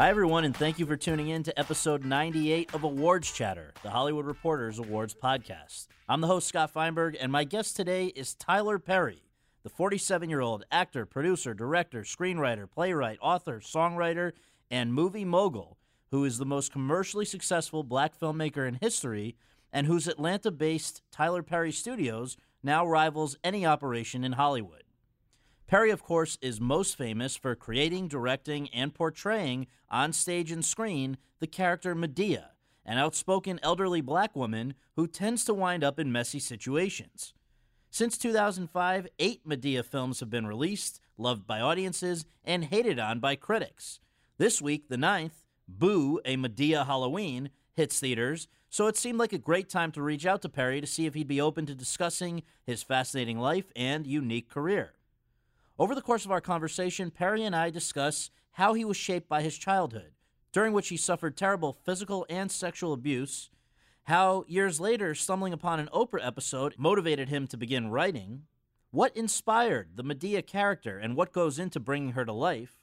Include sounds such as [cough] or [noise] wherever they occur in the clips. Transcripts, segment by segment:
Hi, everyone, and thank you for tuning in to episode 98 of Awards Chatter, the Hollywood Reporters Awards podcast. I'm the host, Scott Feinberg, and my guest today is Tyler Perry, the 47 year old actor, producer, director, screenwriter, playwright, author, songwriter, and movie mogul who is the most commercially successful black filmmaker in history and whose Atlanta based Tyler Perry Studios now rivals any operation in Hollywood. Perry, of course, is most famous for creating, directing, and portraying on stage and screen the character Madea, an outspoken elderly black woman who tends to wind up in messy situations. Since 2005, eight Madea films have been released, loved by audiences, and hated on by critics. This week, the ninth, Boo, a Madea Halloween, hits theaters, so it seemed like a great time to reach out to Perry to see if he'd be open to discussing his fascinating life and unique career. Over the course of our conversation, Perry and I discuss how he was shaped by his childhood, during which he suffered terrible physical and sexual abuse, how years later, stumbling upon an Oprah episode motivated him to begin writing, what inspired the Madea character and what goes into bringing her to life,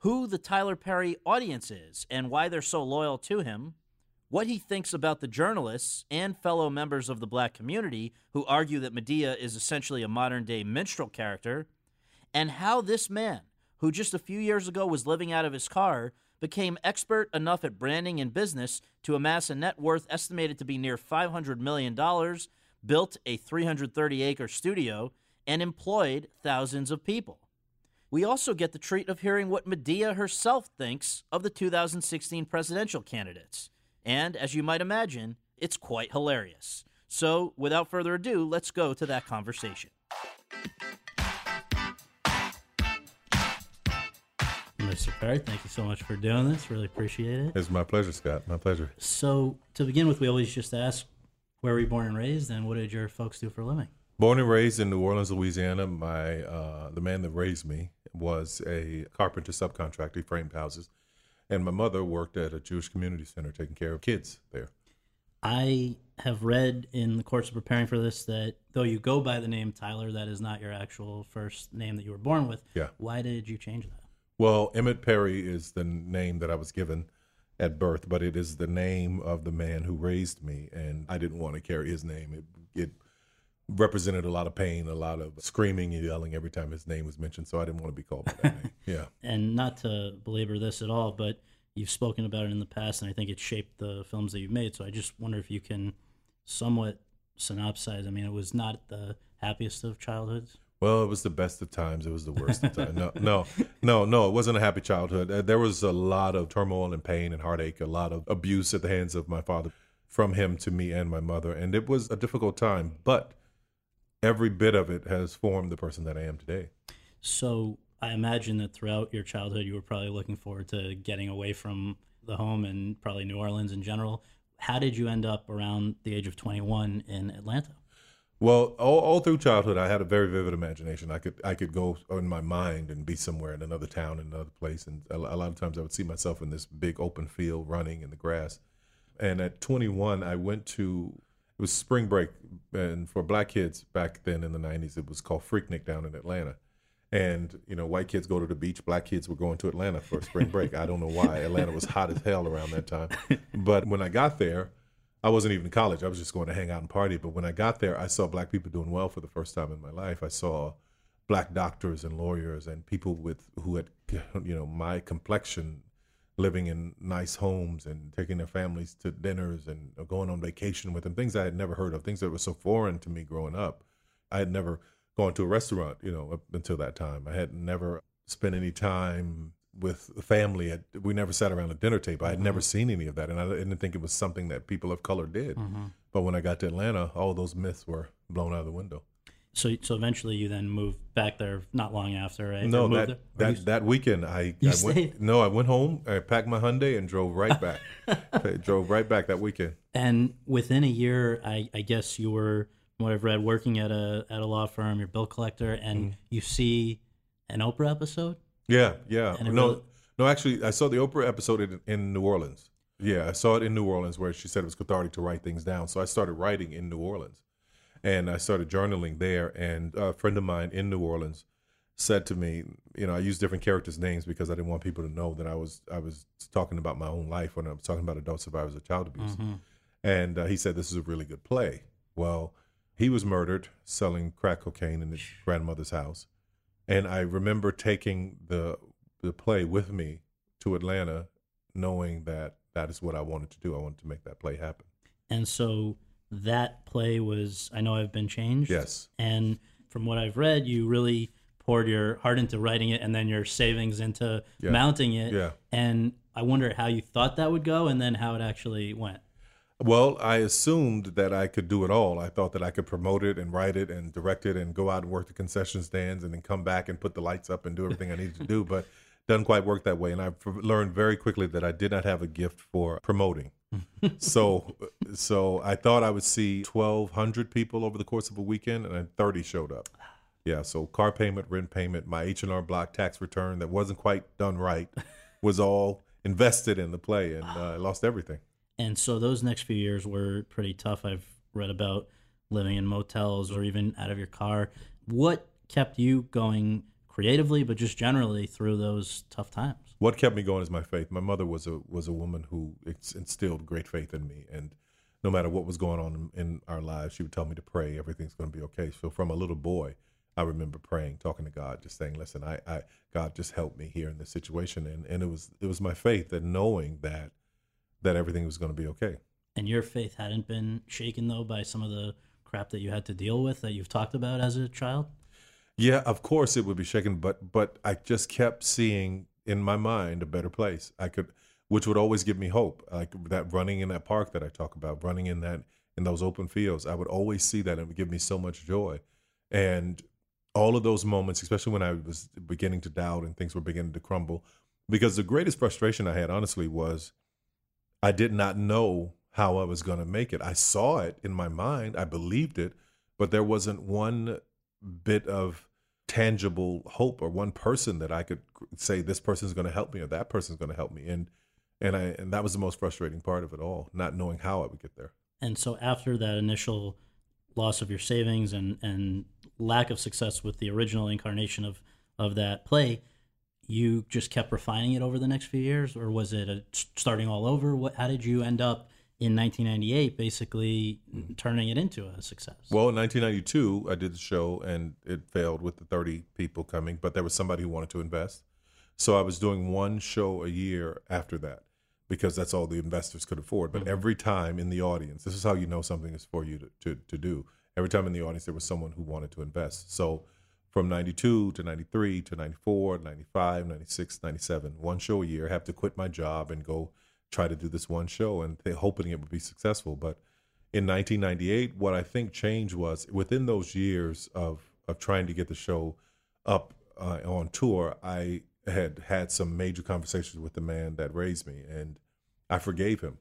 who the Tyler Perry audience is and why they're so loyal to him, what he thinks about the journalists and fellow members of the black community who argue that Madea is essentially a modern day minstrel character, and how this man, who just a few years ago was living out of his car, became expert enough at branding and business to amass a net worth estimated to be near $500 million, built a 330 acre studio, and employed thousands of people. We also get the treat of hearing what Madea herself thinks of the 2016 presidential candidates. And as you might imagine, it's quite hilarious. So, without further ado, let's go to that conversation. Mr. Perry, thank you so much for doing this. Really appreciate it. It's my pleasure, Scott. My pleasure. So, to begin with, we always just ask where were you born and raised, and what did your folks do for a living? Born and raised in New Orleans, Louisiana. My uh, the man that raised me was a carpenter subcontractor. He framed houses, and my mother worked at a Jewish community center taking care of kids there. I have read in the course of preparing for this that though you go by the name Tyler, that is not your actual first name that you were born with. Yeah. Why did you change that? Well, Emmett Perry is the name that I was given at birth, but it is the name of the man who raised me, and I didn't want to carry his name. It, it represented a lot of pain, a lot of screaming and yelling every time his name was mentioned, so I didn't want to be called by that name. [laughs] Yeah. And not to belabor this at all, but you've spoken about it in the past, and I think it shaped the films that you've made. So I just wonder if you can somewhat synopsize. I mean, it was not the happiest of childhoods. Well, it was the best of times. It was the worst of times. No, no, no, no. It wasn't a happy childhood. Uh, There was a lot of turmoil and pain and heartache, a lot of abuse at the hands of my father, from him to me and my mother, and it was a difficult time. But every bit of it has formed the person that I am today. So I imagine that throughout your childhood, you were probably looking forward to getting away from the home and probably New Orleans in general. How did you end up around the age of 21 in Atlanta? Well, all, all through childhood, I had a very vivid imagination. I could I could go in my mind and be somewhere in another town, in another place, and a, a lot of times I would see myself in this big open field running in the grass. And at 21, I went to it was spring break, and for black kids back then in the 90s, it was called Freaknik down in Atlanta. And you know, white kids go to the beach, black kids were going to Atlanta for spring break. I don't know why. Atlanta was hot as hell around that time. [laughs] But when I got there, I wasn't even in college. I was just going to hang out and party. But when I got there, I saw black people doing well for the first time in my life. I saw black doctors and lawyers and people with who had [laughs] you know my complexion living in nice homes and taking their families to dinners and going on vacation with them things i had never heard of things that were so foreign to me growing up i had never gone to a restaurant you know up until that time i had never spent any time with the family at, we never sat around a dinner table i had never seen any of that and i didn't think it was something that people of color did but when i got to atlanta all those myths were blown out of the window So, so eventually you then moved back there not long after, right? No, that there? That, you- that weekend I, I went. No, I went home. I packed my Hyundai and drove right back. [laughs] I drove right back that weekend. and within a year, I, I guess you were, from what I've read, working at a at a law firm. You're bill collector, and Mm-hmm. you see an Oprah episode. Yeah, yeah. No, really- no. Actually, I saw the Oprah episode in, in New Orleans. Yeah, I saw it in New Orleans where she said it was cathartic to write things down. So I started writing in New Orleans, and I started journaling there. And a friend of mine in New Orleans said to me, you know, I used different characters' names because I didn't want people to know that I was I was talking about my own life when I was talking about adult survivors of child abuse. Mm-hmm. And uh, he said, "This is a really good play." Well, he was murdered selling crack cocaine in his grandmother's house, and I remember taking the the play with me to Atlanta, knowing that that is what I wanted to do. I wanted to make that play happen. And so that play was, I know I've been changed. Yes. And from what I've read, you really poured your heart into writing it and then your savings into Yeah. mounting it. Yeah. And I wonder how you thought that would go and then how it actually went. Well, I assumed that I could do it all. I thought that I could promote it and write it and direct it and go out and work the concession stands and then come back and put the lights up and do everything I needed to do. But doesn't quite work that way. And I've learned very quickly that I did not have a gift for promoting. so, so I thought I would see twelve hundred people over the course of a weekend, and then thirty showed up. Yeah. So car payment, rent payment, my H and R Block tax return that wasn't quite done right was all invested in the play, and uh, I lost everything. And so those next few years were pretty tough. I've read about living in motels or even out of your car. What kept you going creatively, but just generally through those tough times? What kept me going is my faith. My mother was a was a woman who instilled great faith in me, and no matter what was going on in, our lives, she would tell me to pray. Everything's going to be okay. So from a little boy, I remember praying, talking to God, just saying, "Listen, I, I God, just help me here in this situation." And and it was it was my faith and knowing that that everything was going to be okay. And your faith hadn't been shaken though by some of the crap that you had to deal with that you've talked about as a child. Yeah, of course it would be shaken, but but I just kept seeing in my mind a better place. I could, which would always give me hope. Like that running in that park that I talk about, running in that in those open fields, I would always see that and it would give me so much joy. And all of those moments, especially when I was beginning to doubt and things were beginning to crumble, because the greatest frustration I had, honestly, was I did not know how I was going to make it. I saw it in my mind, I believed it, but there wasn't one bit of tangible hope or one person that I could say this person's going to help me or that person's going to help me. And and I and that was the most frustrating part of it all, not knowing how I would get there. And so after that initial loss of your savings and and lack of success with the original incarnation of of that play, you just kept refining it over the next few years, or was it a, starting all over? What? How did you end up in 1998, basically mm. turning it into a success? Well, in 1992, I did the show and it failed with the 30 people coming, but there was somebody who wanted to invest. So I was doing one show a year after that because that's all the investors could afford. But mm-hmm. every time in the audience, this is how you know something is for you to, to, to do. Every time in the audience, there was someone who wanted to invest. So from 92 to 93 to 94, 95, 96, 97, one show a year, I have to quit my job and go try to do this one show and th- hoping it would be successful. But in 1998, what I think changed was within those years of of trying to get the show up uh, on tour, I had had some major conversations with the man that raised me, and I forgave him.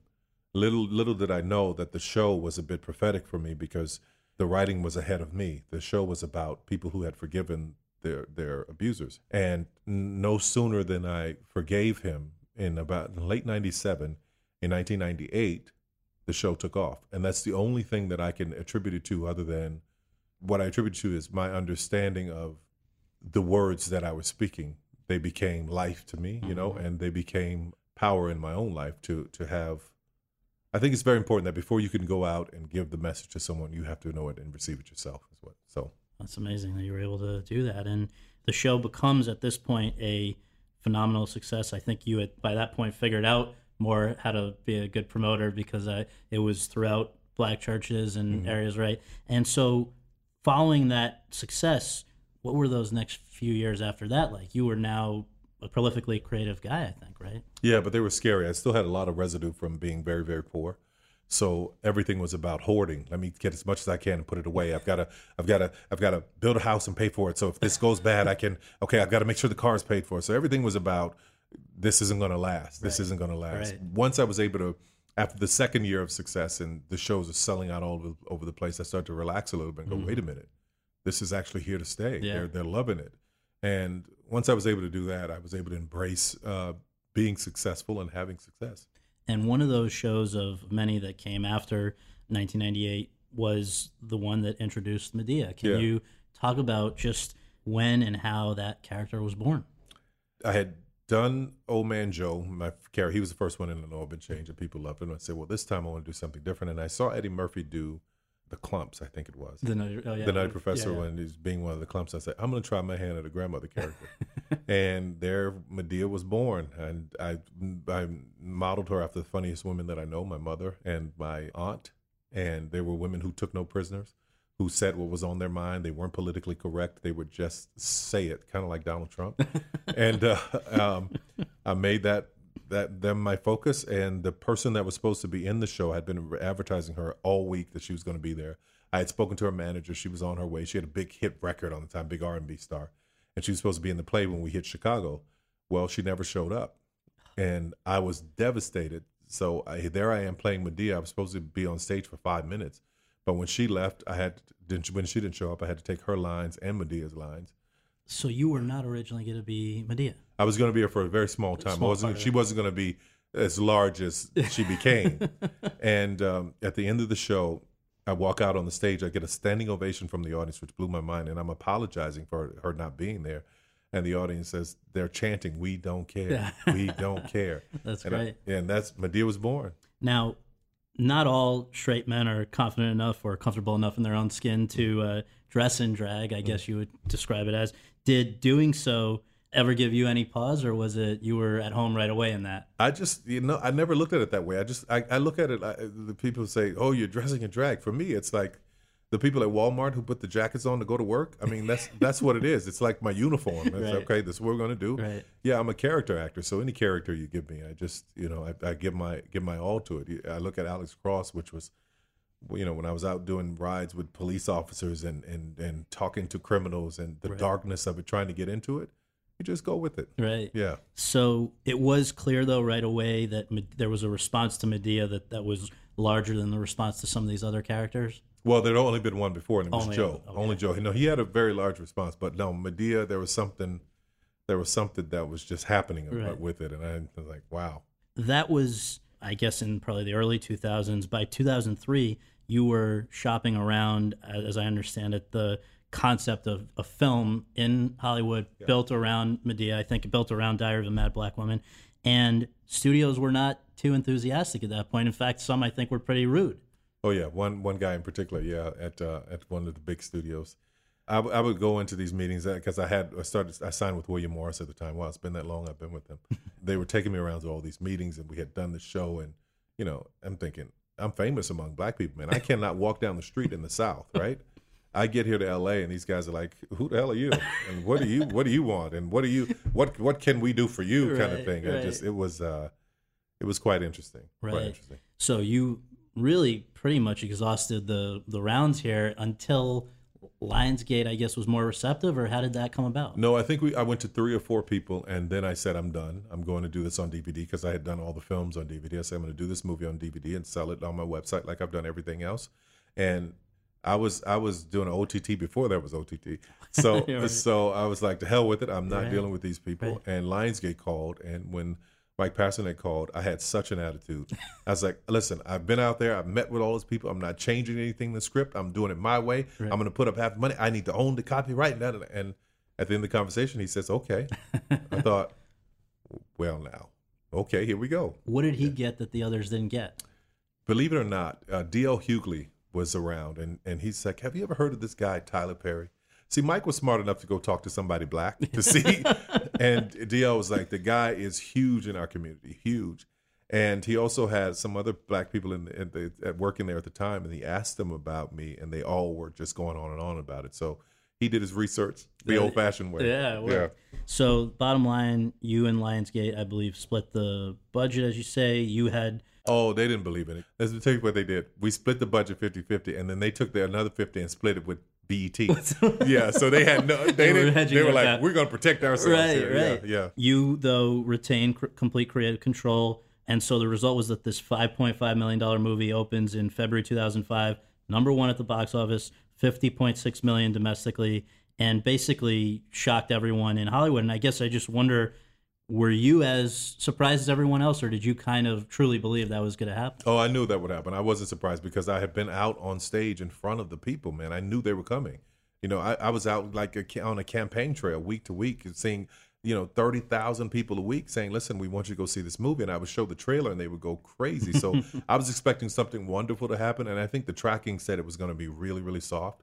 Little little did I know that the show was a bit prophetic for me because the writing was ahead of me. The show was about people who had forgiven their their abusers, and no sooner than I forgave him in about in late '97, in 1998, the show took off, and that's the only thing that I can attribute it to, other than what I attribute to is my understanding of the words that I was speaking. They became life to me, you know, mm-hmm. and they became power in my own life to to have. I think it's very important that before you can go out and give the message to someone, you have to know it and receive it yourself. As well. So That's amazing that you were able to do that. And the show becomes at this point a phenomenal success. I think you had by that point figured out more how to be a good promoter because I, it was throughout black churches and mm-hmm. areas, right? And so, following that success, what were those next few years after that like? You were now a prolifically creative guy, I think, right? Yeah, but they were scary. I still had a lot of residue from being very, very poor. So everything was about hoarding. Let me get as much as I can and put it away. I've got to, I've got to, I've got to build a house and pay for it. So if this goes bad, I can. Okay, I've got to make sure the car is paid for. So everything was about this isn't going to last. This isn't going to last. Right. Once I was able to, after the second year of success and the shows are selling out all over, over the place, I started to relax a little bit and go, mm-hmm. wait a minute, this is actually here to stay. Yeah. They're they're loving it. And once I was able to do that, I was able to embrace uh, being successful and having success. And one of those shows of many that came after 1998 was the one that introduced Madea. Can Yeah. you talk about just when and how that character was born. I had done Old Man Joe, my character. He was the first one in an Orban change, and people loved him. I said, well, this time I want to do something different. And I saw Eddie Murphy do the Klumps, I think it was. The night, oh, yeah. the night professor Yeah, yeah. when he's being one of the Klumps. I said, I'm going to try my hand at a grandmother character, [laughs] and there Madea was born, and I I modeled her after the funniest women that I know, my mother and my aunt, and they were women who took no prisoners, who said what was on their mind. They weren't politically correct. They would just say it, kind of like Donald Trump, [laughs] and uh, um, I made that. That them my focus, and the person that was supposed to be in the show had been advertising her all week that she was going to be there. I had spoken to her manager. She was on her way. She had a big hit record on the time, big R and B star, and she was supposed to be in the play when we hit Chicago. Well, she never showed up, and I was devastated. So I, there I am playing Madea. I was supposed to be on stage for five minutes, but when she left, I had didn't when she didn't show up, I had to take her lines and Madea's lines. So you were not originally going to be Madea. I was going to be here for a very small time. Small I wasn't. She wasn't going to be as large as she became. [laughs] and um, at the end of the show, I walk out on the stage. I get a standing ovation from the audience, which blew my mind. And I'm apologizing for her not being there. And the audience says they're chanting, "We don't care. we [laughs] don't care." That's and I- right. and that's Madea was born. Now, not all straight men are confident enough or comfortable enough in their own skin to uh, dress in drag. I guess you would describe it as. Did doing so ever give you any pause, or was it you were at home right away in that? I just, you know, I never looked at it that way. I just, I, I look at it. I, the people say, "Oh, you're dressing in drag." For me, it's like the people at Walmart who put the jackets on to go to work. I mean, that's [laughs] that's what it is. It's like my uniform. It's Right. okay. This is what we're gonna do. Right. Yeah, I'm a character actor, so any character you give me, I just, you know, I, I give my give my all to it. I look at Alex Cross, which was, you know, when I was out doing rides with police officers and and and talking to criminals and the Right. darkness of it, trying to get into it. You just go with it. Right. Yeah. So it was clear, though, right away that there was a response to Madea that, that was larger than the response to some of these other characters. Well, there'd only been one before, and it was Only- Joe. okay. Only Joe. You know, he had a very large response, but no, Madea. There was something, there was something that was just happening Right. with it, and I was like, wow. That was, I guess, in probably the early 2000s. By 2003, you were shopping around, uh, as I understand it, the concept of a film in Hollywood built around Madea. I think built around Diary of a Mad Black Woman. And studios were not too enthusiastic at that point. In fact, some I think were pretty rude. Oh yeah, one one guy in particular, yeah, at uh, at one of the big studios. I, w- I would go into these meetings because I had I started I signed with William Morris at the time. Wow, it's been that long. I've been with them. [laughs] they were taking me around to all these meetings, and we had done the show. And you know, I'm thinking I'm famous among black people, man. I cannot walk down the street in the South, right? I get here to L.A. and these guys are like, "Who the hell are you? And what do you what do you want? And what do you what what can we do for you?" kind of Right, thing. I just it was uh, it was quite interesting. Quite Right. interesting. So you really pretty much exhausted the the rounds here until Lionsgate, I guess, was more receptive, or how did that come about? No, I think we. I went to three or four people, and then I said, "I'm done. I'm going to do this on DVD because I had done all the films on DVD. I said I'm going to do this movie on DVD and sell it on my website like I've done everything else." And I was I was doing OTT before there was OTT, [laughs] so Right. so I was like, "To hell with it. I'm not Right. dealing with these people." Right. And Lionsgate called, and when Mike Patterson had called, I had such an attitude. I was like, "Listen, I've been out there. I've met with all those people. I'm not changing anything in the script. I'm doing it my way. Right. I'm going to put up half the money. I need to own the copyright." And, and at the end of the conversation, he says, "Okay." I [laughs] thought, "Well, now, okay, here we go." What did he get that the others didn't get? Believe it or not, uh, D.L. Hughley was around, and and he's like, "Have you ever heard of this guy, Tyler Perry?" See, Mike was smart enough to go talk to somebody black to [laughs] see, and DL was like, "The guy is huge in our community, huge." And he also had some other black people in, the, in the, at working there at the time, and he asked them about me, and they all were just going on and on about it. So he did his research the old-fashioned way. Yeah, worked. So bottom line, you and Lionsgate, I believe, split the budget, as you say. You had Oh, they didn't believe in it. Let's tell you what they did. We split the budget 50-50, and then they took their another 50 and split it with BET. [laughs] yeah, so they had no, they, [laughs] They were they were like, bet. we're going to protect ourselves. right, here. right. Yeah, yeah. You though retain cr- complete creative control, and so the result was that this 5.5 million dollar movie opens in February 2005, number one at the box office, 50.6 million domestically, and basically shocked everyone in Hollywood. And I guess I just wonder. Were you as surprised as everyone else, or did you kind of truly believe that was going to happen? Oh, I knew that would happen. I wasn't surprised because I had been out on stage in front of the people, man. I knew they were coming. You know, I, I was out like a, on a campaign trail week to week seeing, you know, 30,000 people a week saying, listen, we want you to go see this movie. And I would show the trailer and they would go crazy. So [laughs] I was expecting something wonderful to happen. And I think the tracking said it was going to be really, really soft.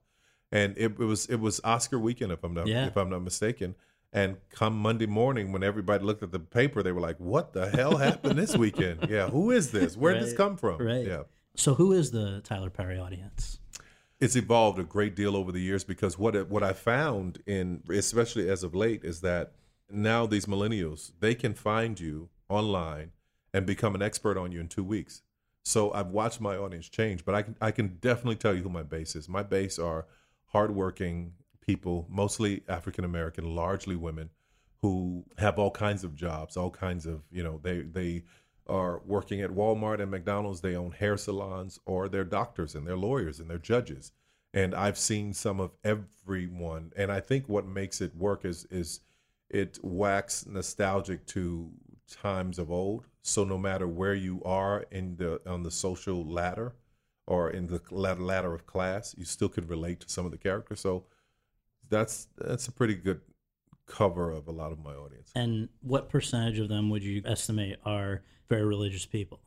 And it, it was it was Oscar weekend, if I'm not Yeah. if I'm not mistaken. And come Monday morning, when everybody looked at the paper, they were like, "What the hell happened this weekend? Yeah, who is this? Where did this come from? Right. Yeah, So who is the Tyler Perry audience? it's evolved a great deal over the years because what it, what I found in especially as of late is that now these millennials they can find you online and become an expert on you in two weeks. So I've watched my audience change, but I can I can definitely tell you who my base is. My base are hardworking people, mostly African American, largely women, who have all kinds of jobs, all kinds of you know they they are working at Walmart and McDonald's. They own hair salons, or they're doctors and they're lawyers and they're judges. And I've seen some of everyone, and I think what makes it work is is it wax nostalgic to times of old. So no matter where you are in the on the social ladder or in the ladder, of class, you still can relate to some of the characters. So that's that's a pretty good cover of a lot of my audience. And what percentage of them would you estimate are very religious people?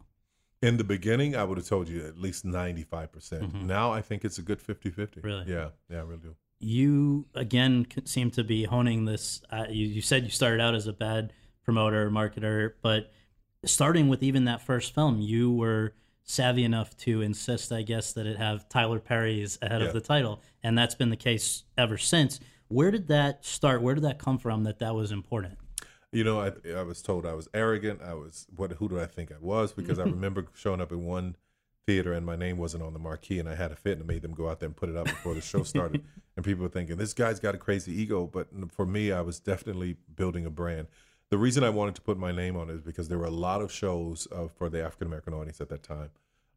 In the beginning, I would have told you at least 95%. percent Mhm. Now I think it's a good 50 50. Really? Yeah, yeah, I really do. You again seem to be honing this. Uh, you, you said you started out as a bad promoter, marketer, but starting with even that first film, you were savvy enough to insist, I guess, that it have Tyler Perry's ahead Yeah. of the title, and that's been the case ever since. Where did that start? Where did that come from? That that was important. You know, I, I was told I was arrogant. I was what? Who do I think I was? Because I [laughs] remember showing up in one theater and my name wasn't on the marquee, and I had a fit and made them go out there and put it up before the show [laughs] started. and people were thinking this guy's got a crazy ego, but for me, I was definitely building a brand. The reason I wanted to put my name on it is because there were a lot of shows uh, for the African American audience at that time,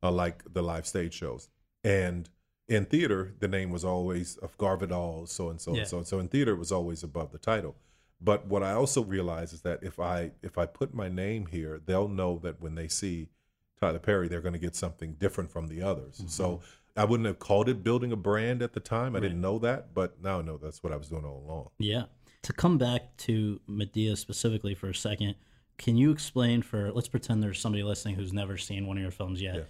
uh, like the live stage shows, and in theater, the name was always of Garvidal, so and so Yeah. and so and so. In theater, it was always above the title. But what I also realize is that if I if I put my name here, they'll know that when they see Tyler Perry, they're going to get something different from the others. So I wouldn't have called it building a brand at the time. I didn't know that, but now I know that's what I was doing all along. Yeah. To come back to Madea specifically for a second, can you explain for let's pretend there's somebody listening who's never seen one of your films yet. Yeah.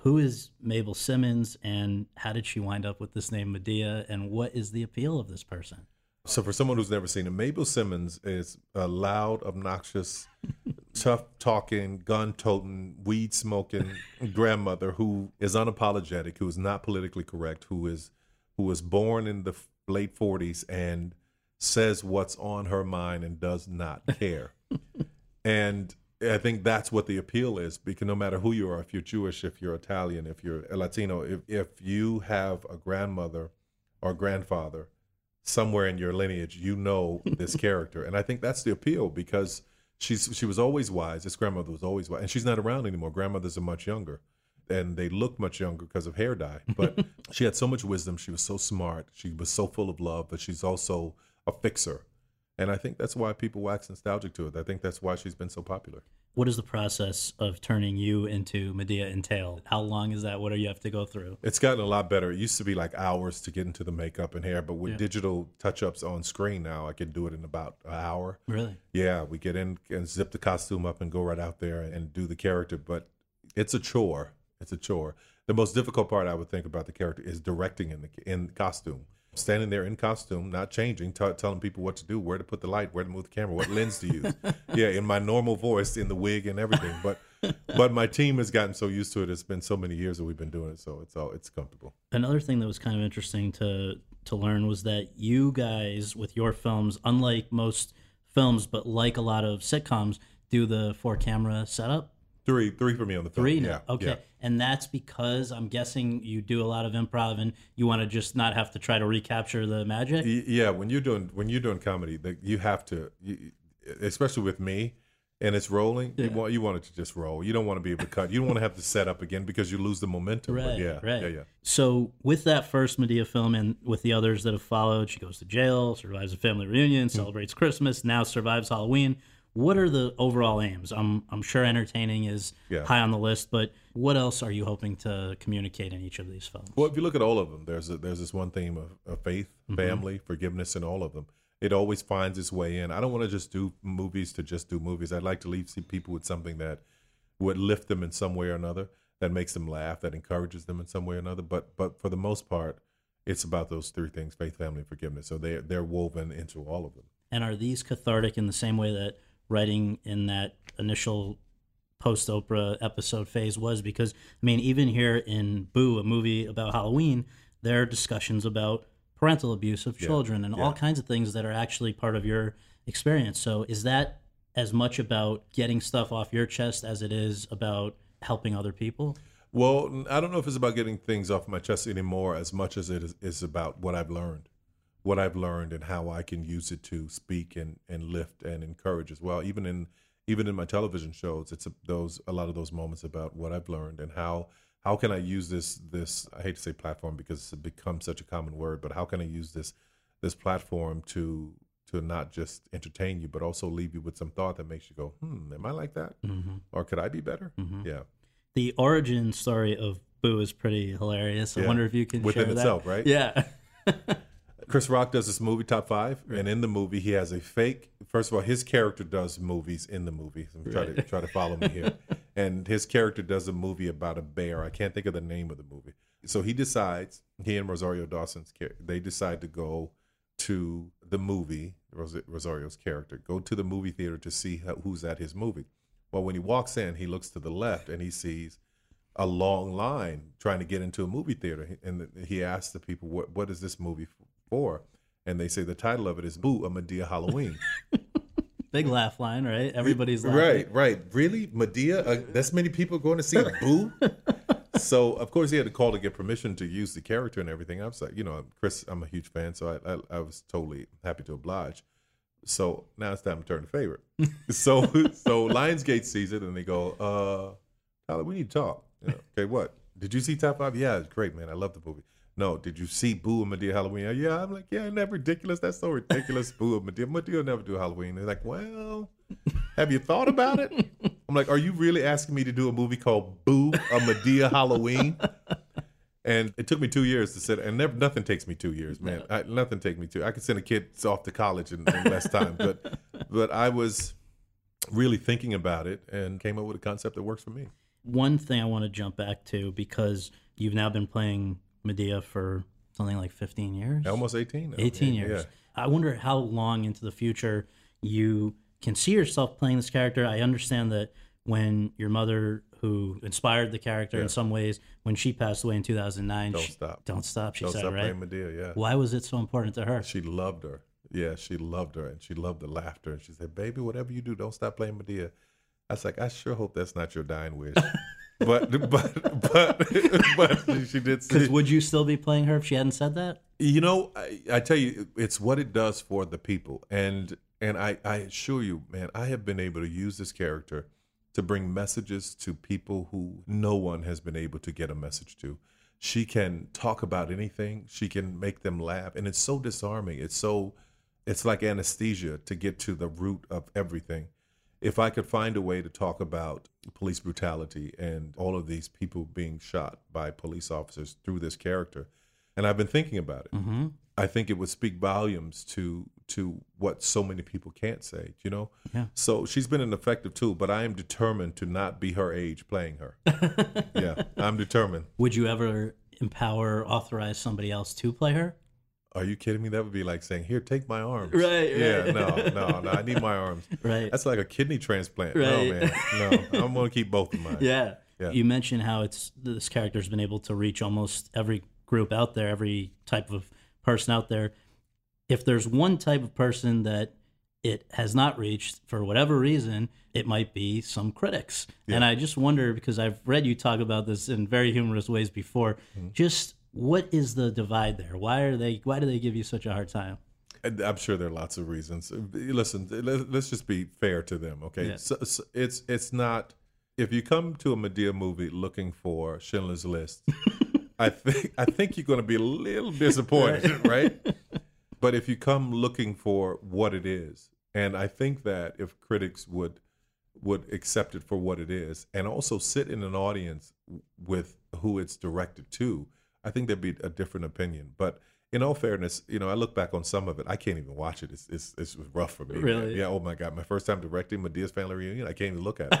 Who is Mabel Simmons and how did she wind up with this name Medea and what is the appeal of this person? So for someone who's never seen it, Mabel Simmons is a loud, obnoxious, [laughs] tough talking, gun toting, weed smoking [laughs] grandmother who is unapologetic, who is not politically correct, who is who was born in the late forties and says what's on her mind and does not [laughs] care. and I think that's what the appeal is because no matter who you are, if you're Jewish, if you're Italian, if you're a Latino, if, if you have a grandmother or grandfather somewhere in your lineage, you know this [laughs] character. And I think that's the appeal because she's she was always wise. This grandmother was always wise. And she's not around anymore. Grandmothers are much younger. And they look much younger because of hair dye. But [laughs] she had so much wisdom. She was so smart. She was so full of love, but she's also a fixer. And I think that's why people wax nostalgic to it. I think that's why she's been so popular. What does the process of turning you into Madea entail? How long is that? What do you have to go through? It's gotten a lot better. It used to be like hours to get into the makeup and hair, but with Yeah. digital touch ups on screen now, I can do it in about an hour. Really? Yeah, we get in and zip the costume up and go right out there and do the character, but it's a chore. It's a chore. The most difficult part I would think about the character is directing in the in costume. Standing there in costume, not changing, t- telling people what to do, where to put the light, where to move the camera, what lens to use. [laughs] yeah, in my normal voice, in the wig and everything. But [laughs] but my team has gotten so used to it. It's been so many years that we've been doing it, so it's all it's comfortable. Another thing that was kind of interesting to to learn was that you guys with your films, unlike most films, but like a lot of sitcoms, do the four camera setup. Three, three for me on the film. Three Yeah. Okay. yeah. And that's because I'm guessing you do a lot of improv and you want to just not have to try to recapture the magic. Yeah when you're doing when you're doing comedy the, you have to you, especially with me and it's rolling you want you want it to just roll you don't want to be able to cut you don't want to have to set up again because you lose the momentum Right, yeah right. yeah yeah So with that first Madea film and with the others that have followed, she goes to jail, survives a family reunion, Mm-hmm. celebrates Christmas, now survives Halloween. What are the overall aims? I'm I'm sure entertaining is Yeah. high on the list, but what else are you hoping to communicate in each of these films? Well, if you look at all of them, there's a, there's this one theme of, of faith, mm-hmm. family, forgiveness, in all of them. It always finds its way in. I don't want to just do movies to just do movies. I'd like to leave see people with something that would lift them in some way or another, that makes them laugh, that encourages them in some way or another. But but for the most part, it's about those three things: faith, family, and forgiveness. So they they're woven into all of them. And are these cathartic in the same way that writing in that initial post Oprah episode phase was? Because, I mean, even here in Boo, a movie about Halloween, there are discussions about parental abuse of children and all kinds of things that are actually part of your experience. So, is that as much about getting stuff off your chest as it is about helping other people? Well, I don't know if it's about getting things off my chest anymore as much as it is, is about what I've learned, what I've learned, and how I can use it to speak and, and lift and encourage as well. Even in even in my television shows, it's a, those a lot of those moments about what I've learned and how how can I use this this I hate to say platform because it's become such a common word, but how can I use this this platform to to not just entertain you, but also leave you with some thought that makes you go, hmm, am I like that, Mm-hmm. or could I be better? Yeah. The origin story of Boo is pretty hilarious. I Yeah. wonder if you can Within share that. itself, right? Yeah. [laughs] Chris Rock does this movie top five, and in the movie he has a fake. First of all, his character does movies in the movie. So try to Right. try to follow me here. [laughs] and his character does a movie about a bear. I can't think of the name of the movie. So he decides he and Rosario Dawson's char- they decide to go to the movie. Ros- Rosario's character go to the movie theater to see how, who's at his movie. Well, when he walks in, he looks to the left and he sees a long line trying to get into a movie theater. And he asks the people, "What what is this movie for?" And they say the title of it is "Boo, a Madea Halloween." [laughs] Big laugh line, right? Everybody's laughing. right, right. Really, Madea? Uh, that's many people going to see Boo. [laughs] so of course he had to call to get permission to use the character and everything. I was like, you know, Chris, I'm a huge fan, so I I, I was totally happy to oblige. So now it's time to turn the favorite. [laughs] so so Lionsgate sees it and they go, uh, Tyler, we need to talk. You know, okay, what? Did you see Top Five? Yeah, it's great, man. I love the movie. No, did you see Boo and Madea Halloween? Uh, yeah, I'm like, yeah, isn't that ridiculous? That's so ridiculous. Boo and Madea. Madea never do Halloween. They're like, well, have you thought about it? I'm like, are you really asking me to do a movie called Boo, a Madea Halloween? And it took me two years to sit, and never, nothing takes me two years, man. I, nothing takes me two. I could send a kid off to college in, in less time, but but I was really thinking about it and came up with a concept that works for me. One thing I want to jump back to because you've now been playing Madea for something like 15 years. Almost eighteen. now. 18 Yeah, years. I wonder how long into the future you can see yourself playing this character. I understand that when your mother, who inspired the character in some ways, when she passed away in 2009, Don't she- stop. Don't stop, she Don't said, stop right? playing Madea. Yeah. Why was it so important to her? She loved her. Yeah, she loved her, and she loved the laughter. And she said, "Baby, whatever you do, don't stop playing Madea." I was like, "I sure hope that's not your dying wish." [laughs] but [laughs] but but but she did say, Because would you still be playing her if she hadn't said that? You know, I, I tell you, it's what it does for the people, and and I, I assure you, man, I have been able to use this character to bring messages to people who no one has been able to get a message to. She can talk about anything. She can make them laugh, and it's so disarming. It's so, it's like anesthesia to get to the root of everything. If I could find a way to talk about police brutality and all of these people being shot by police officers through this character, and I've been thinking about it. Mm-hmm. I think it would speak volumes to to what so many people can't say, you know? Yeah. So she's been an effective tool, but I am determined to not be her age playing her. [laughs] yeah, I'm determined. Would you ever empower, authorize somebody else to play her? Are you kidding me? That would be like saying, "Here, take my arms." Right, Yeah. right. No. No. No. I need my [laughs] arms. Right. That's like a kidney transplant. No, Right. man. No. I'm gonna keep both of mine. Yeah. Yeah. You mentioned how it's this character's been able to reach almost every group out there, every type of person out there. If there's one type of person that it has not reached for whatever reason, it might be some critics. And I just wonder because I've read you talk about this in very humorous ways before. Mm-hmm. Just what is the divide there? Why are they why do they give you such a hard time? I'm sure there are lots of reasons. Uh, listen, let- let's just be fair to them, okay? Yeah. So, so it's it's not if you come to a Madea movie looking for Schindler's List, [laughs] I think I think you're going to be a little disappointed, right? [laughs] But if you come looking for what it is, And I think that if critics would would accept it for what it is, and also sit in an audience with who it's directed to, I think there'd be a different opinion. But in all fairness, you know, I look back on some of it. I can't even watch it. It's it's, it's rough for me. man. Really? Yeah. Oh my god, my first time directing Madea's family reunion, I can't even look at it.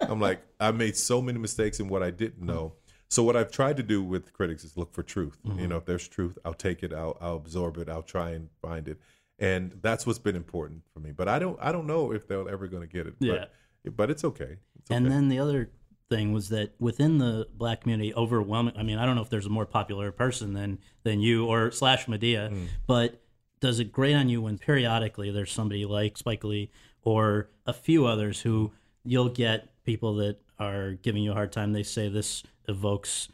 [laughs] I'm like, I made so many mistakes in what I didn't know. So what I've tried to do with critics is look for truth. You mm-hmm. know, if there's truth, I'll take it. I'll I'll absorb it. I'll try and find it. And that's what's been important for me. But I don't I don't know if they're ever going to get it. Yeah. But, but it's okay. It's okay. And then the other thing was that within the black community, overwhelming. I mean, I don't know if there's a more popular person than than you or slash Madea, Mm. but does it grate on you when periodically there's somebody like Spike Lee or a few others who you'll get people that are giving you a hard time. They say this evokes.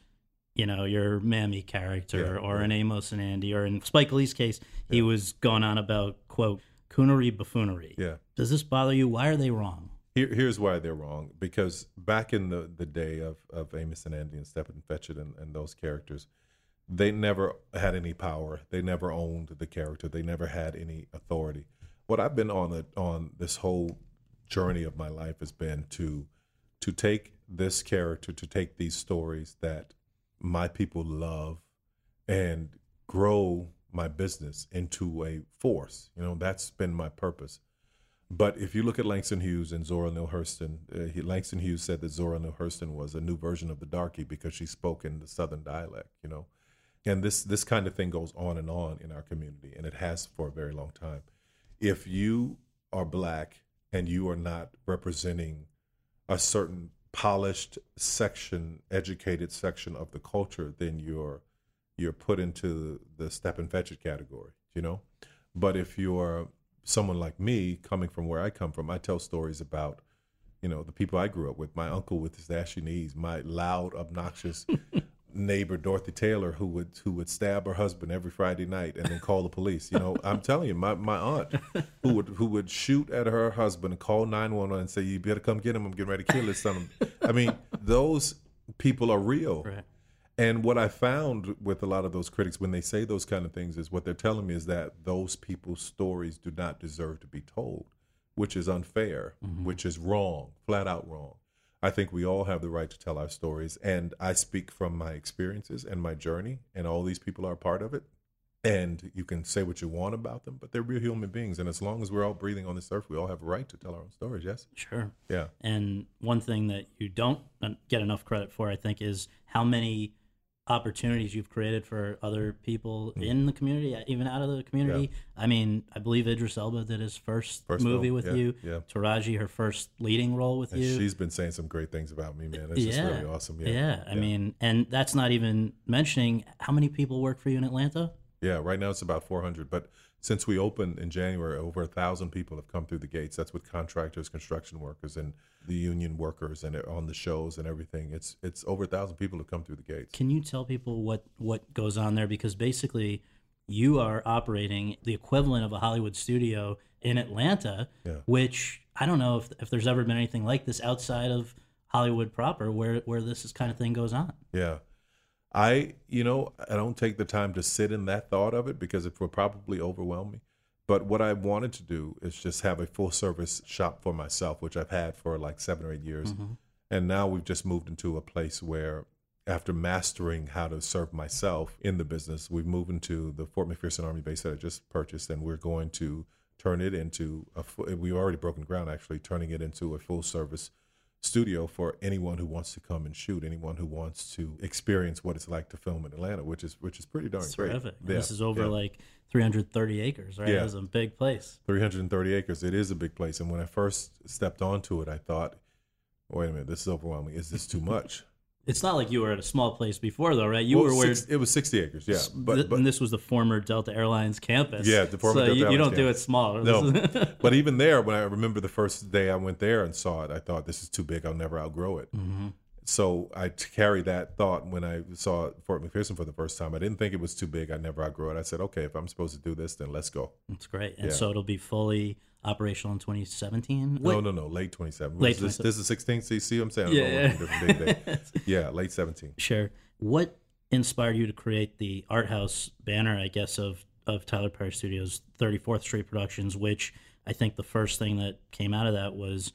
You know your mammy character, Yeah, or an Amos and Andy, or in Spike Lee's case, he was going on about quote coonery buffoonery. yeah. Does this bother you? Why are they wrong? Here, here's why they're wrong. Because back in the, the day of, of Amos and Andy and Stepin Fetchit and, and those characters, they never had any power. They never owned the character. They never had any authority. What I've been on on this whole journey of my life has been to to take this character, to take these stories that my people love, and grow my business into a force. You know, that's been my purpose. But if you look at Langston Hughes and Zora Neale Hurston, uh, he, Langston Hughes said that Zora Neale Hurston was a new version of the darky because she spoke in the Southern dialect, you know. And this this kind of thing goes on and on in our community, and it has for a very long time. If you are black and you are not representing a certain polished section, educated section of the culture, then you're you're put into the step and fetch it category, you know. But if you're someone like me, coming from where I come from, I tell stories about, you know, the people I grew up with. My uncle with his ashy knees, my loud, obnoxious [laughs] neighbor Dorothy Taylor, who would who would stab her husband every Friday night and then call the police. You know, I'm telling you, my, my aunt who would who would shoot at her husband and call nine one one and say, "You better come get him. I'm getting ready to kill his son." I mean, those people are real. Right. And what I found with a lot of those critics when they say those kind of things is what they're telling me is that those people's stories do not deserve to be told, which is unfair, mm-hmm. which is wrong, flat out wrong. I think we all have the right to tell our stories. And I speak from my experiences and my journey, and all these people are part of it. And you can say what you want about them, but they're real human beings. And as long as we're all breathing on this earth, we all have a right to tell our own stories. Yes? Sure. Yeah. And one thing that you don't uh, get enough credit for, I think, is how many opportunities you've created for other people Mm. in the community, even out of the community. I mean, I believe Idris Elba did his first, First movie film, with yeah, you. yeah. Taraji, her first leading role with And you. she's been saying some great things about me, man. It's just really awesome. Yeah. yeah, I mean, and that's not even mentioning how many people work for you in Atlanta. Yeah, right now it's about 400. But since we opened in January, over a thousand people have come through the gates. That's with contractors, construction workers, and the union workers, and on the shows and everything. It's it's over a thousand people have come through the gates. Can you tell people what what goes on there? Because basically, you are operating the equivalent of a Hollywood studio in Atlanta, Yeah. which I don't know if if there's ever been anything like this outside of Hollywood proper, where where this is kind of thing goes on. Yeah. I, you know, I don't take the time to sit in that thought of it because it will probably overwhelm me. But what I wanted to do is just have a full service shop for myself, which I've had for like seven or eight years. Mm-hmm. And now we've just moved into a place where, after mastering how to serve myself in the business, we've moved into the Fort McPherson Army base that I just purchased, and we're going to turn it into a. We've already broken ground, actually, turning it into a full service studio for anyone who wants to come and shoot, anyone who wants to experience what it's like to film in Atlanta, which is which is pretty darn It's great. terrific. Yeah, This is over yeah. like 330 acres, right? Yeah. It's a big place. 330 acres. It is a big place. And when I first stepped onto it, I thought, wait a minute, this is overwhelming. Is this too much? It's not like you were at a small place before, though, right? You Well, were where. six- it was 60 acres, yeah. But, th- but and this was the former Delta Airlines campus. Yeah, the former so Delta you, you don't do it small. No, [laughs] but even there, when I remember the first day I went there and saw it, I thought this is too big. I'll never outgrow it. Mm-hmm. So I carried that thought when I saw Fort McPherson for the first time. I didn't think it was too big. I never outgrow it. I said, okay, if I'm supposed to do this, then let's go. It's great. And Yeah. so it'll be fully operational in 2017. No, no, no, late 27. Late this, this is 16. So you see what I'm saying? Yeah, yeah. on a different day [laughs] yeah, late 17. Sure. What inspired you to create the art house banner, I guess, of of Tyler Perry Studios, 34th Street Productions, which I think the first thing that came out of that was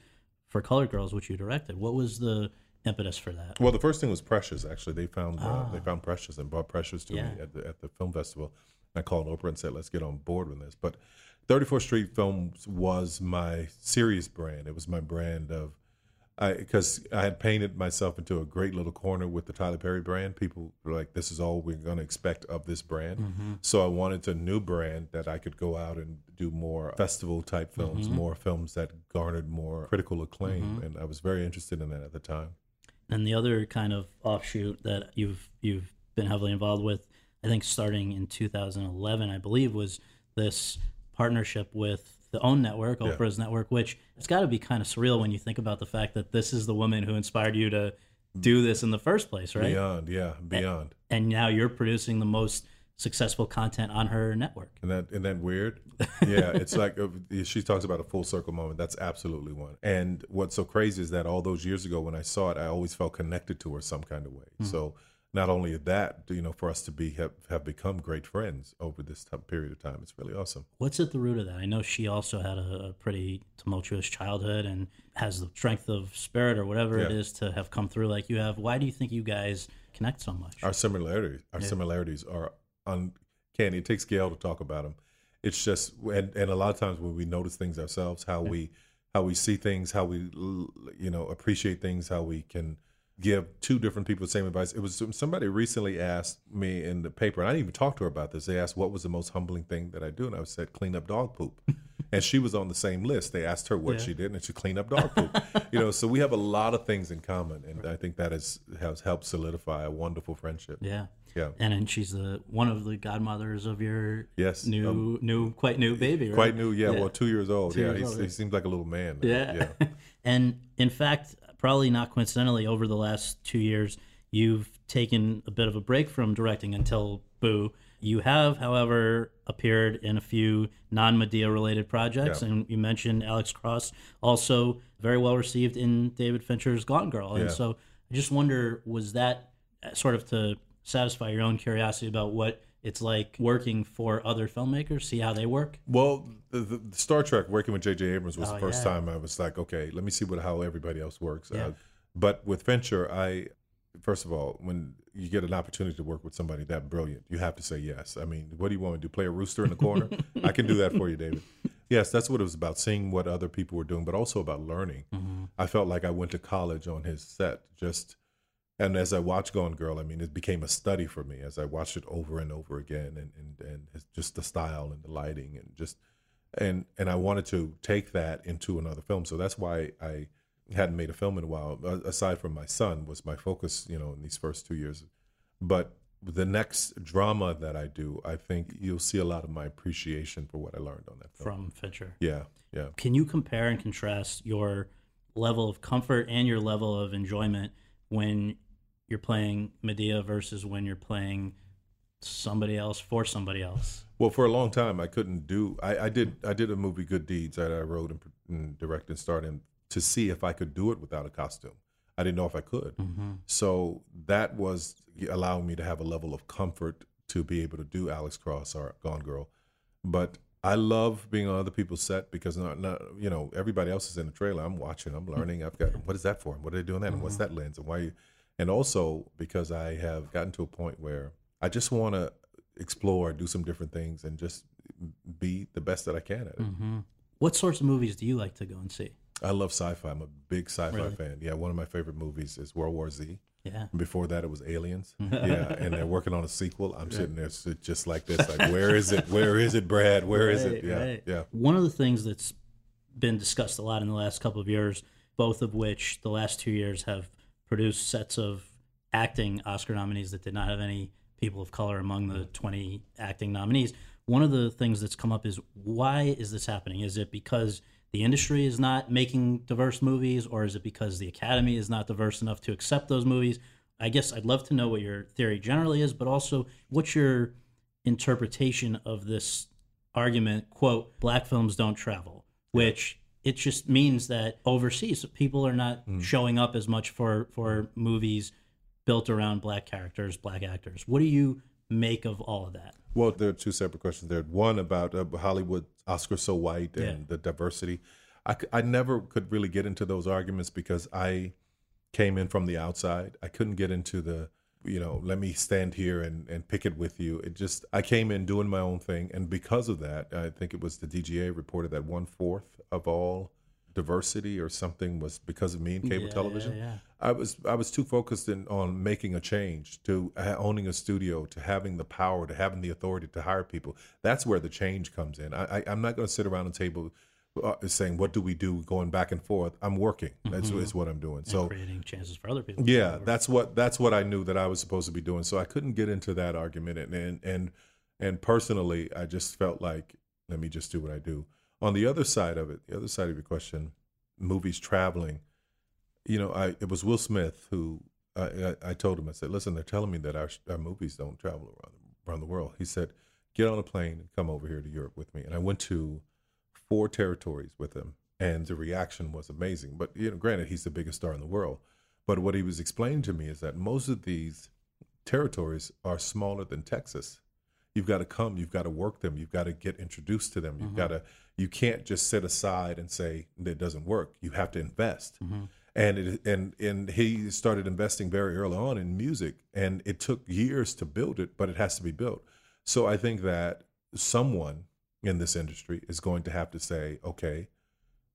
for Colored Girls, which you directed. What was the impetus for that? Well, the first thing was Precious. Actually, they found uh, they found Precious and brought Precious to Ah. Yeah. me at the at the film festival. I called Oprah and said, "Let's get on board with this." But 34th Street Films was my serious brand. It was my brand of because I, had painted myself into a great little corner with the Tyler Perry brand. People were like, "This is all we're going to expect of this brand." Mm-hmm. So I wanted a new brand that I could go out and do more festival type films, Mm-hmm. more films that garnered more critical acclaim, and I was very interested in that at the time. And the other kind of offshoot that you've you've been heavily involved with, I think starting in 2011, I believe, was this partnership with the OWN network, Yeah. Oprah's network, which it's got to be kind of surreal when you think about the fact that this is the woman who inspired you to do this in the first place, right? Beyond, yeah, beyond. And now you're producing the most successful content on her network. Isn't that isn't that weird? Yeah, it's like uh, she talks about a full circle moment. That's absolutely one. And what's so crazy is that all those years ago when I saw it, I always felt connected to her some kind of way. So not only that, you know, for us to be have, have become great friends over this time, period of time, it's really awesome. What's at the root of that? I know she also had a, a pretty tumultuous childhood and has the strength of spirit or whatever it Yeah. is to have come through like you have. Why do you think you guys connect so much? Our similarities, our Yeah. similarities are uncanny. It takes Gayle to talk about them. It's just, and, and a lot of times when we notice things ourselves, how we how we see things, how we you know appreciate things, how we can give two different people the same advice. It was somebody recently asked me in the paper, and I didn't even talk to her about this. They asked what was the most humbling thing that I do, and I said clean up dog poop. [laughs] and she was on the same list. They asked her what Yeah. she did, and she cleaned up dog poop. [laughs] you know, so we have a lot of things in common, and I think that has has helped solidify a wonderful friendship. yeah. Yeah. And then she's the one of the godmothers of your Yes, new um, new quite new baby, right? Quite new, yeah, Yeah. Well, two years old. Two yeah, years old, he seems like a little man. Yeah, Yeah. [laughs] and in fact, probably not coincidentally, over the last two years, you've taken a bit of a break from directing until Boo. You have, however, appeared in a few non Madea related projects, Yeah. and you mentioned Alex Cross, also very well received in David Fincher's Gone Girl. And so I just wonder was that sort of to satisfy your own curiosity about what it's like working for other filmmakers, see how they work? Well, the, the, Star Trek working with J.J. Abrams was Oh, the first yeah. time I was like, okay, let me see what how everybody else works. Yeah. Uh, but with Fincher, I first of all, when you get an opportunity to work with somebody that brilliant, you have to say yes. I mean, what do you want me to do? Play a rooster in the corner? [laughs] I can do that for you, David. Yes, that's what it was about, seeing what other people were doing, but also about learning. I felt like I went to college on his set, just and as I watched Gone Girl, I mean, it became a study for me as I watched it over and over again, and and and just the style and the lighting and just and and I wanted to take that into another film, so that's why I hadn't made a film in a while. Aside from my son, was my focus, you know, in these first two years. But the next drama that I do, I think you'll see a lot of my appreciation for what I learned on that film. From Fincher. yeah, yeah. Can you compare and contrast your level of comfort and your level of enjoyment when you're playing Madea versus when you're playing somebody else for somebody else? Well, for a long time, I couldn't do. I, I did. I did a movie, Good Deeds, that I wrote and, and directed and starred in to see if I could do it without a costume. I didn't know if I could. Mm-hmm. So that was allowing me to have a level of comfort to be able to do Alex Cross or Gone Girl. But I love being on other people's set because not, not you know everybody else is in the trailer. I'm watching. I'm hmm. learning. I've got what is that for? And what are they doing that? And what's mm-hmm. that lens? And why? You, and also because I have gotten to a point where I just want to explore, do some different things, and just be the best that I can at it. Mm-hmm. What sorts of movies do you like to go and see? I love sci-fi. I'm a big sci-fi Really? fan. Yeah, one of my favorite movies is World War Z. Yeah. Before that, it was Aliens. [laughs] yeah, and they're working on a sequel. I'm sitting there just like this, like, where is it? Where is it, Brad? Where is Right, it? Yeah, right. yeah. One of the things that's been discussed a lot in the last couple of years, both of which the last two years have produced sets of acting Oscar nominees that did not have any people of color among the 20 acting nominees. One of the things that's come up is why is this happening? Is it because the industry is not making diverse movies, or is it because the Academy is not diverse enough to accept those movies? I guess I'd love to know what your theory generally is, but also what's your interpretation of this argument quote black films don't travel which it just means that overseas people are not showing up as much for for movies built around black characters black actors what do you make of all of that Well, there are two separate questions there. One about uh, Hollywood, Oscar so white, and Yeah. the diversity. I, I never could really get into those arguments because I came in from the outside. I couldn't get into the, you know, let me stand here and, and pick it with you. It just, I came in doing my own thing. And because of that, I think it was the DGA reported that one fourth of all diversity or something was because of me in cable Yeah, television. yeah, yeah. I was I was too focused in, on making a change, to owning a studio, to having the power, to having the authority to hire people. That's where the change comes in. I, I, I'm not going to sit around a table uh, saying what do we do, going back and forth. I'm working. That's is what I'm doing. So creating chances for other people. yeah, that's what that's what I knew that I was supposed to be doing. So I couldn't get into that argument, and and and, and personally, I just felt like let me just do what I do. On the other side of it, the other side of your question, movies traveling. You know, I it was Will Smith who I, I, I told him I said, listen, they're telling me that our, our movies don't travel around around the world. He said, get on a plane and come over here to Europe with me. And I went to four territories with him, and the reaction was amazing. But you know, granted, he's the biggest star in the world. But what he was explaining to me is that most of these territories are smaller than Texas. You've got to come, you've got to work them, you've got to get introduced to them. You've mm-hmm. got to you can't just sit aside and say that doesn't work. You have to invest. Mm-hmm. And it and and he started investing very early on in music and it took years to build it, but it has to be built. So I think that someone in this industry is going to have to say, okay,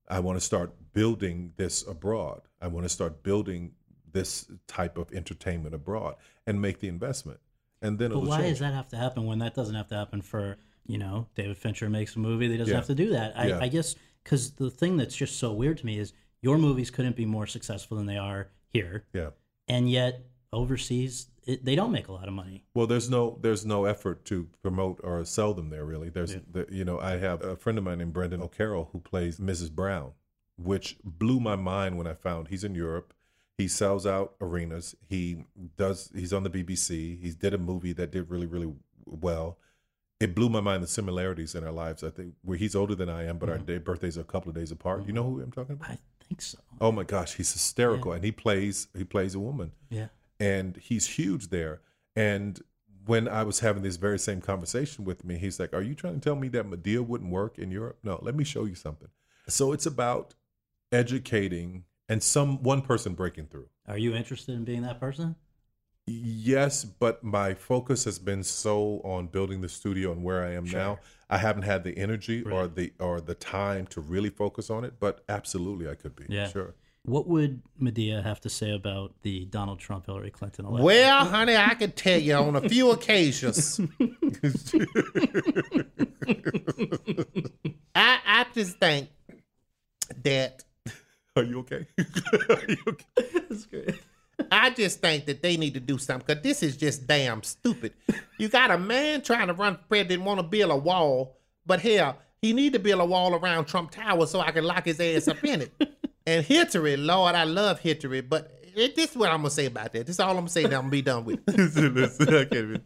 I want to start building this abroad. I want to start building this type of entertainment abroad and make the investment. And then But why change. does that have to happen when that doesn't have to happen for you know David Fincher makes a movie that doesn't Yeah. have to do that? I, Yeah. I guess because the thing that's just so weird to me is your movies couldn't be more successful than they are here, Yeah. and yet overseas it, they don't make a lot of money. Well, there's no there's no effort to promote or sell them there really. There's the, you know I have a friend of mine named Brendan O'Carroll who plays Mrs. Brown, which blew my mind when I found he's in Europe. He sells out arenas. He does. He's on the BBC. He did a movie that did really really well. It blew my mind the similarities in our lives. I think where he's older than I am, but our mm-hmm. day, birthdays are a couple of days apart. You mm-hmm. know who I'm talking about? I think so. Oh my gosh, he's hysterical, and he plays he plays a woman Yeah. And he's huge there. And when I was having this very same conversation with me, he's like, "Are you trying to tell me that Madea wouldn't work in Europe? No, let me show you something." So it's about educating and some one person breaking through. Are you interested in being that person? Yes, but my focus has been so on building the studio and where I am now. I haven't had the energy or the or the time to really focus on it, but absolutely I could be. Yeah. Sure. What would Madea have to say about the Donald Trump Hillary Clinton election? Well, honey, I can tell you on a few occasions. [laughs] I I just think that Are you okay? [laughs] Are you okay? That's great. I just think that they need to do something because this is just damn stupid. You got a man trying to run for president, want to build a wall, but hell, he need to build a wall around Trump Tower so I can lock his ass up in it. And Hillary, Lord, I love Hillary, but it, this is what I'm gonna say about that. This is all I'm gonna say. Now I'm gonna be done with. it. [laughs] listen, listen, I can't even.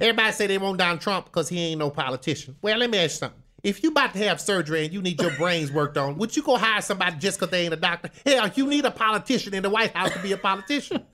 Everybody say they want Donald Trump because he ain't no politician. Well, let me ask you something. If you about to have surgery and you need your brains worked on, would you go hire somebody just because they ain't a doctor? Hell, you need a politician in the White House to be a politician.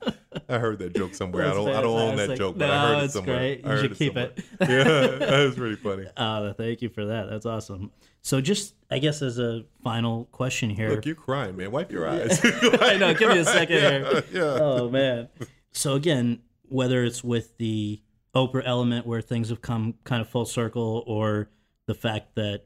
I heard that joke somewhere. I don't. I don't own that fantastic. joke, but No, I heard it somewhere. great. You I heard should keep somewhere. it. [laughs] yeah, that was really funny. [laughs] Uh, thank you for that. That's awesome. So, just I guess as a final question here, Look, you're crying, man. Wipe your eyes. [laughs] I know. Give me a second [laughs] here. yeah. Oh man. So again, whether it's with the Oprah element where things have come kind of full circle, or the fact that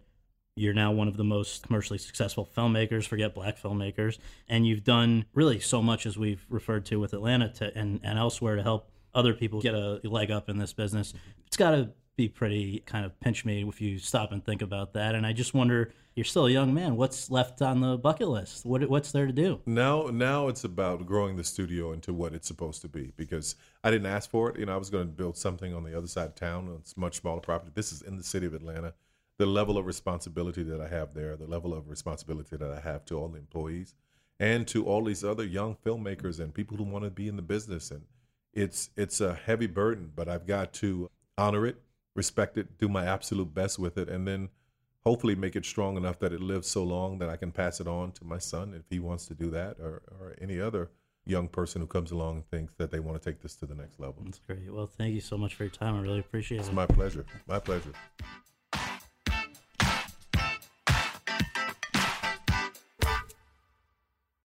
you're now one of the most commercially successful filmmakers, forget black filmmakers, and you've done really so much as we've referred to with Atlanta to, and, and elsewhere to help other people get a leg up in this business. It's got to be pretty kind of pinch me if you stop and think about that. And I just wonder, you're still a young man. What's left on the bucket list? What, what's there to do? Now, now it's about growing the studio into what it's supposed to be because I didn't ask for it. You know, I was going to build something on the other side of town. It's a much smaller property. This is in the city of Atlanta. The level of responsibility that I have there, the level of responsibility that I have to all the employees and to all these other young filmmakers and people who want to be in the business. And it's it's a heavy burden, but I've got to honor it, respect it, do my absolute best with it, and then hopefully make it strong enough that it lives so long that I can pass it on to my son if he wants to do that or, or any other young person who comes along and thinks that they want to take this to the next level. That's great. Well, thank you so much for your time. I really appreciate It's it. It's my pleasure. My pleasure.